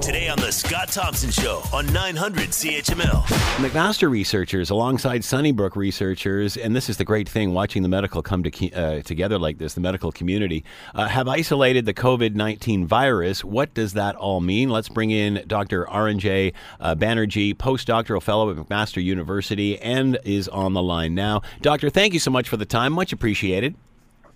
Today on The Scott Thompson Show on 900 CHML. McMaster researchers alongside Sunnybrook researchers, and this is the great thing watching the medical come to, uh, together like this, the medical community, uh, have isolated the COVID 19 virus. What does that all mean? Let's bring in Dr. Arinjay uh, Banerjee, postdoctoral fellow at McMaster University, and is on the line now. Doctor, thank you so much for the time. Much appreciated.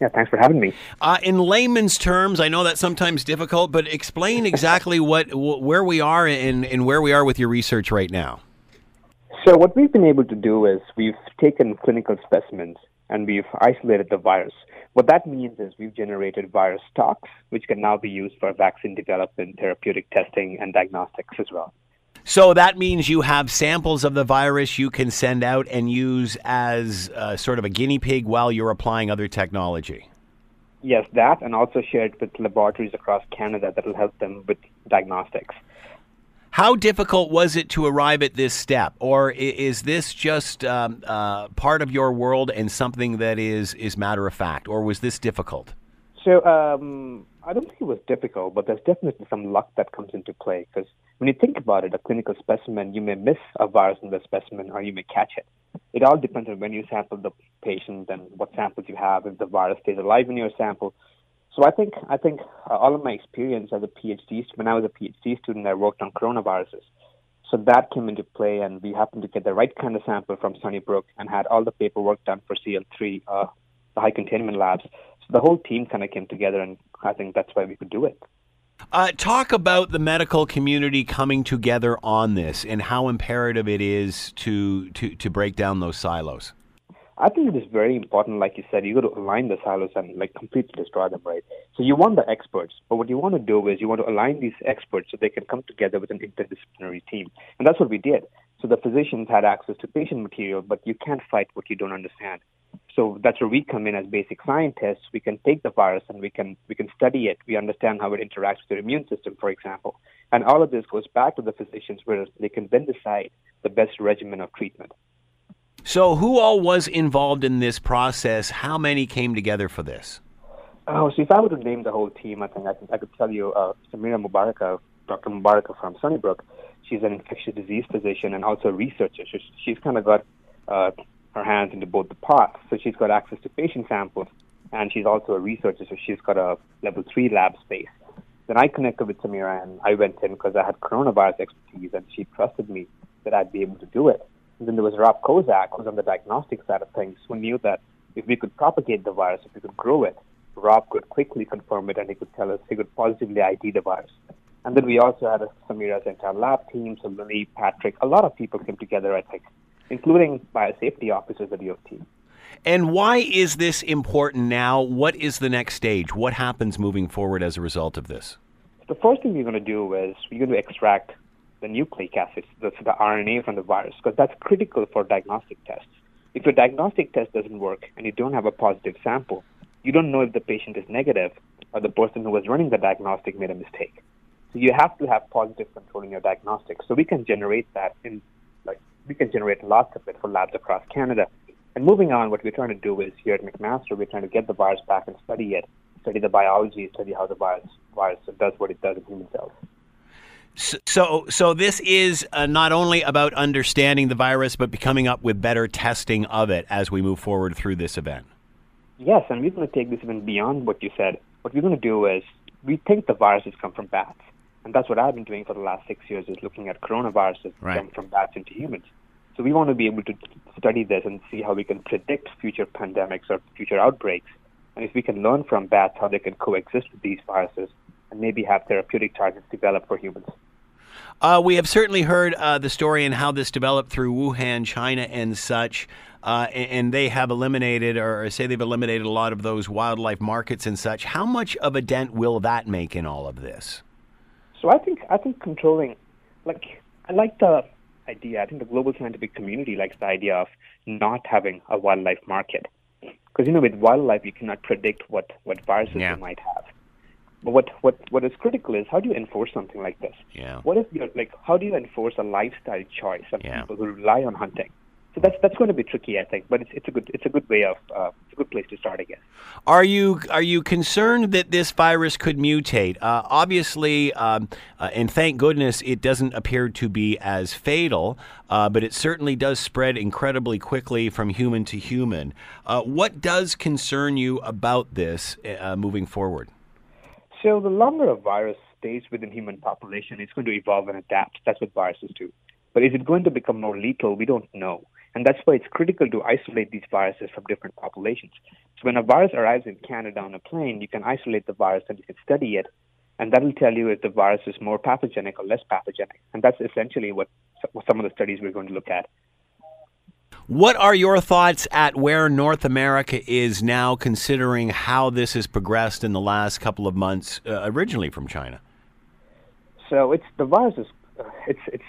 Yeah, thanks for having me. Uh, in layman's terms, I know that's sometimes difficult, but explain exactly what where we are and, and where we are with your research right now. So, what we've been able to do is we've taken clinical specimens and we've isolated the virus. What that means is we've generated virus stocks, which can now be used for vaccine development, therapeutic testing, and diagnostics as well. So that means you have samples of the virus you can send out and use as uh, sort of a guinea pig while you're applying other technology. Yes, that, and also shared with laboratories across Canada that will help them with diagnostics. How difficult was it to arrive at this step, or is this just um, uh, part of your world and something that is is matter of fact, or was this difficult? So um, I don't think it was difficult, but there's definitely some luck that comes into play because when you think about it, a clinical specimen, you may miss a virus in the specimen or you may catch it. It all depends on when you sample the patient and what samples you have, if the virus stays alive in your sample. So I think I think uh, all of my experience as a PhD when I was a PhD student, I worked on coronaviruses. So that came into play, and we happened to get the right kind of sample from Sunnybrook and had all the paperwork done for CL3, uh, the high containment labs the whole team kind of came together, and I think that's why we could do it. Uh, talk about the medical community coming together on this and how imperative it is to, to, to break down those silos. I think it is very important, like you said, you got to align the silos and like completely destroy them, right? So you want the experts, but what you want to do is you want to align these experts so they can come together with an interdisciplinary team, and that's what we did. So the physicians had access to patient material, but you can't fight what you don't understand. So that's where we come in as basic scientists. We can take the virus and we can we can study it. We understand how it interacts with your immune system, for example. And all of this goes back to the physicians where they can then decide the best regimen of treatment. So who all was involved in this process? How many came together for this? Oh, so if I were to name the whole team, I think I, could, I could tell you uh, Samira Mubareka, Dr. Mubareka from Sunnybrook. She's an infectious disease physician and also a researcher. She's, she's kind of got uh, her hands into both the pots. So she's got access to patient samples, and she's also a researcher, so she's got a level three lab space. Then I connected with Samira, and I went in because I had coronavirus expertise, and she trusted me that I'd be able to do it. And then there was Rob Kozak, who's on the diagnostic side of things, who knew that if we could propagate the virus, if we could grow it, Rob could quickly confirm it, and he could tell us he could positively ID the virus. And then we also had Samira's entire lab team, so Lily, Patrick, a lot of people came together, I think, including biosafety officers at the team. And why is this important now? What is the next stage? What happens moving forward as a result of this? The first thing we're going to do is we're going to extract the nucleic acids, the, the RNA from the virus, because that's critical for diagnostic tests. If your diagnostic test doesn't work and you don't have a positive sample, you don't know if the patient is negative or the person who was running the diagnostic made a mistake. So you have to have positive control in your diagnostics. So we can generate that in we can generate lots of it for labs across Canada. And moving on, what we're trying to do is here at McMaster, we're trying to get the virus back and study it, study the biology, study how the virus virus does what it does in human cells. So, so this is uh, not only about understanding the virus, but becoming up with better testing of it as we move forward through this event. Yes, and we're going to take this even beyond what you said. What we're going to do is we think the viruses come from bats, and that's what I've been doing for the last six years: is looking at coronaviruses right. come from bats into humans. So we want to be able to study this and see how we can predict future pandemics or future outbreaks. And if we can learn from bats how they can coexist with these viruses and maybe have therapeutic targets developed for humans. Uh, we have certainly heard uh, the story and how this developed through Wuhan, China, and such. Uh, and they have eliminated, or say they've eliminated a lot of those wildlife markets and such. How much of a dent will that make in all of this? So I think I think controlling, like I like the idea. I think the global scientific community likes the idea of not having a wildlife market. Because, you know, with wildlife, you cannot predict what, what viruses yeah. they might have. But what, what, what is critical is how do you enforce something like this? Yeah. What if you're like, how do you enforce a lifestyle choice of yeah. people who rely on hunting? So that's that's going to be tricky, I think. But it's, it's a good it's a good way of uh, it's a good place to start, I guess. Are you are you concerned that this virus could mutate? Uh, obviously, um, uh, and thank goodness it doesn't appear to be as fatal, uh, but it certainly does spread incredibly quickly from human to human. Uh, what does concern you about this uh, moving forward? So the longer a virus stays within human population, it's going to evolve and adapt. That's what viruses do. But is it going to become more lethal? We don't know. And that's why it's critical to isolate these viruses from different populations. So when a virus arrives in Canada on a plane, you can isolate the virus and you can study it. And that will tell you if the virus is more pathogenic or less pathogenic. And that's essentially what some of the studies we're going to look at. What are your thoughts at where North America is now, considering how this has progressed in the last couple of months, uh, originally from China? So it's the virus is uh, it's it's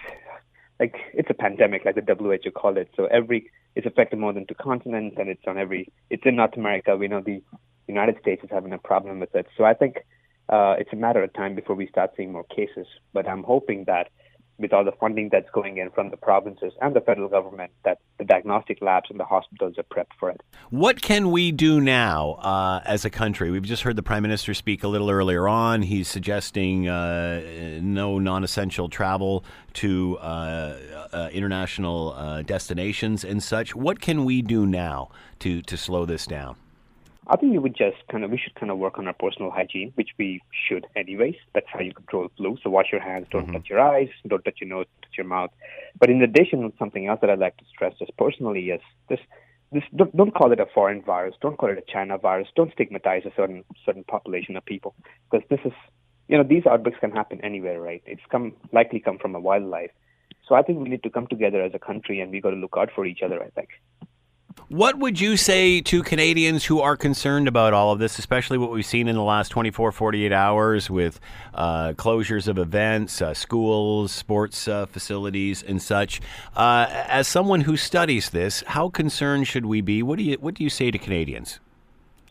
like it's a pandemic, like the WHO called it. So every it's affected more than two continents, and it's on every. It's in North America. We know the United States is having a problem with it. So I think uh, it's a matter of time before we start seeing more cases. But I'm hoping that with all the funding that's going in from the provinces and the federal government, that the diagnostic labs and the hospitals are prepped for it. What can we do now uh, as a country? We've just heard the prime minister speak a little earlier on. He's suggesting uh, no non-essential travel to uh, uh international uh, destinations and such. What can we do now to to slow this down? I think we would just kind of we should kind of work on our personal hygiene, which we should anyways. That's how you control flu. So wash your hands, don't mm-hmm. touch your eyes, don't touch your nose, touch your mouth. But in addition, something else that I'd like to stress just personally is this this don't, don't call it a foreign virus, don't call it a China virus, don't stigmatize a certain certain population of people because this is you know these outbreaks can happen anywhere, right? It's come likely come from a wildlife. So I think we need to come together as a country and we got to look out for each other. I think. What would you say to Canadians who are concerned about all of this, especially what we've seen in the last 24, 48 hours with uh, closures of events, uh, schools, sports uh, facilities, and such? Uh, as someone who studies this, how concerned should we be? What do you What do you say to Canadians?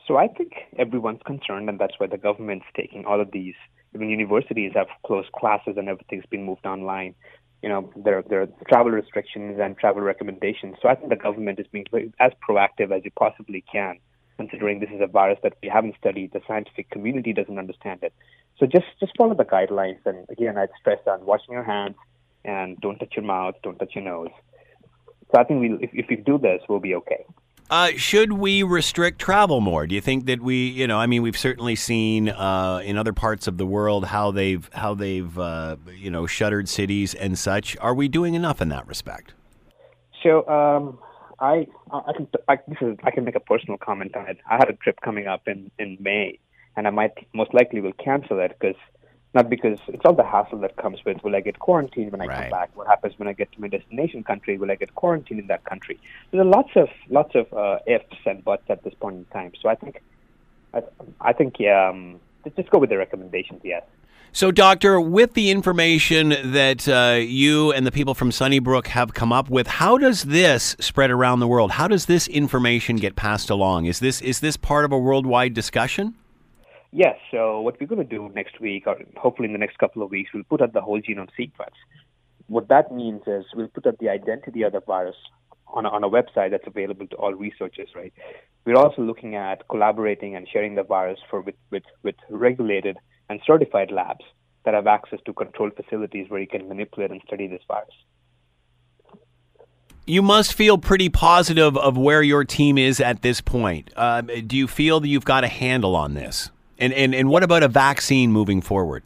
So I think everyone's concerned, and that's why the government's taking all of these. Even universities have closed classes, and everything's been moved online you know, there, there are travel restrictions and travel recommendations. So I think the government is being as proactive as it possibly can, considering this is a virus that we haven't studied. The scientific community doesn't understand it. So just, just follow the guidelines. And again, I'd stress on washing your hands and don't touch your mouth, don't touch your nose. So I think we, if, if we do this, we'll be okay. Uh, should we restrict travel more? Do you think that we, you know, I mean, we've certainly seen uh, in other parts of the world how they've how they've uh, you know shuttered cities and such. Are we doing enough in that respect? So um, I I can I, this is I can make a personal comment on it. I had a trip coming up in in May, and I might most likely will cancel it because not because it's all the hassle that comes with will I get quarantined when I right. come back? What happens when I get to my destination country? Will I get quarantined in that country? There are lots of lots of uh, ifs and buts at this point in time. So I think I, I think yeah, um, just go with the recommendations. Yes. So, Doctor, with the information that uh, you and the people from Sunnybrook have come up with, how does this spread around the world? How does this information get passed along? Is this is this part of a worldwide discussion? Yes. So what we're going to do next week, or hopefully in the next couple of weeks, we'll put out the whole genome sequence. What that means is we'll put out the identity of the virus on a, on a website that's available to all researchers. Right. We're also looking at collaborating and sharing the virus for with with, with regulated and certified labs that have access to controlled facilities where you can manipulate and study this virus you must feel pretty positive of where your team is at this point. Uh, do you feel that you've got a handle on this? And, and, and what about a vaccine moving forward?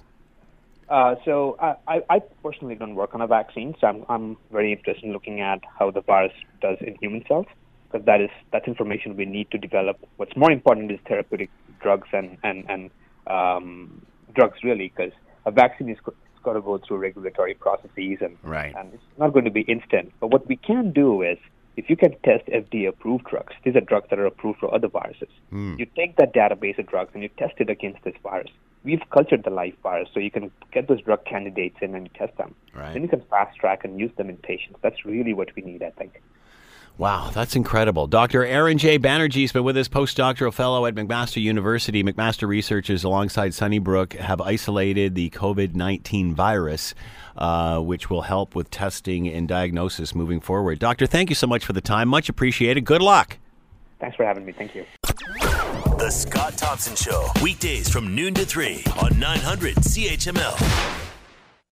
Uh, so I, I personally don't work on a vaccine, so I'm, I'm very interested in looking at how the virus does in human cells, because that is that's information we need to develop. What's more important is therapeutic drugs and and and um, drugs really, because a vaccine is got to go through regulatory processes and right. and it's not going to be instant. But what we can do is if you can test FDA approved drugs, these are drugs that are approved for other viruses. Mm. You take that database of drugs and you test it against this virus. We've cultured the live virus, so you can get those drug candidates in and you test them. Right. Then you can fast track and use them in patients. That's really what we need, I think. Wow, that's incredible. Dr. Arinjay Banerjee has been with us, postdoctoral fellow at McMaster University. McMaster researchers alongside Sunnybrook have isolated the COVID 19 virus, uh, which will help with testing and diagnosis moving forward. Doctor, thank you so much for the time. Much appreciated. Good luck. Thanks for having me. Thank you. The Scott Thompson Show, weekdays from noon to 3 on 900 CHML.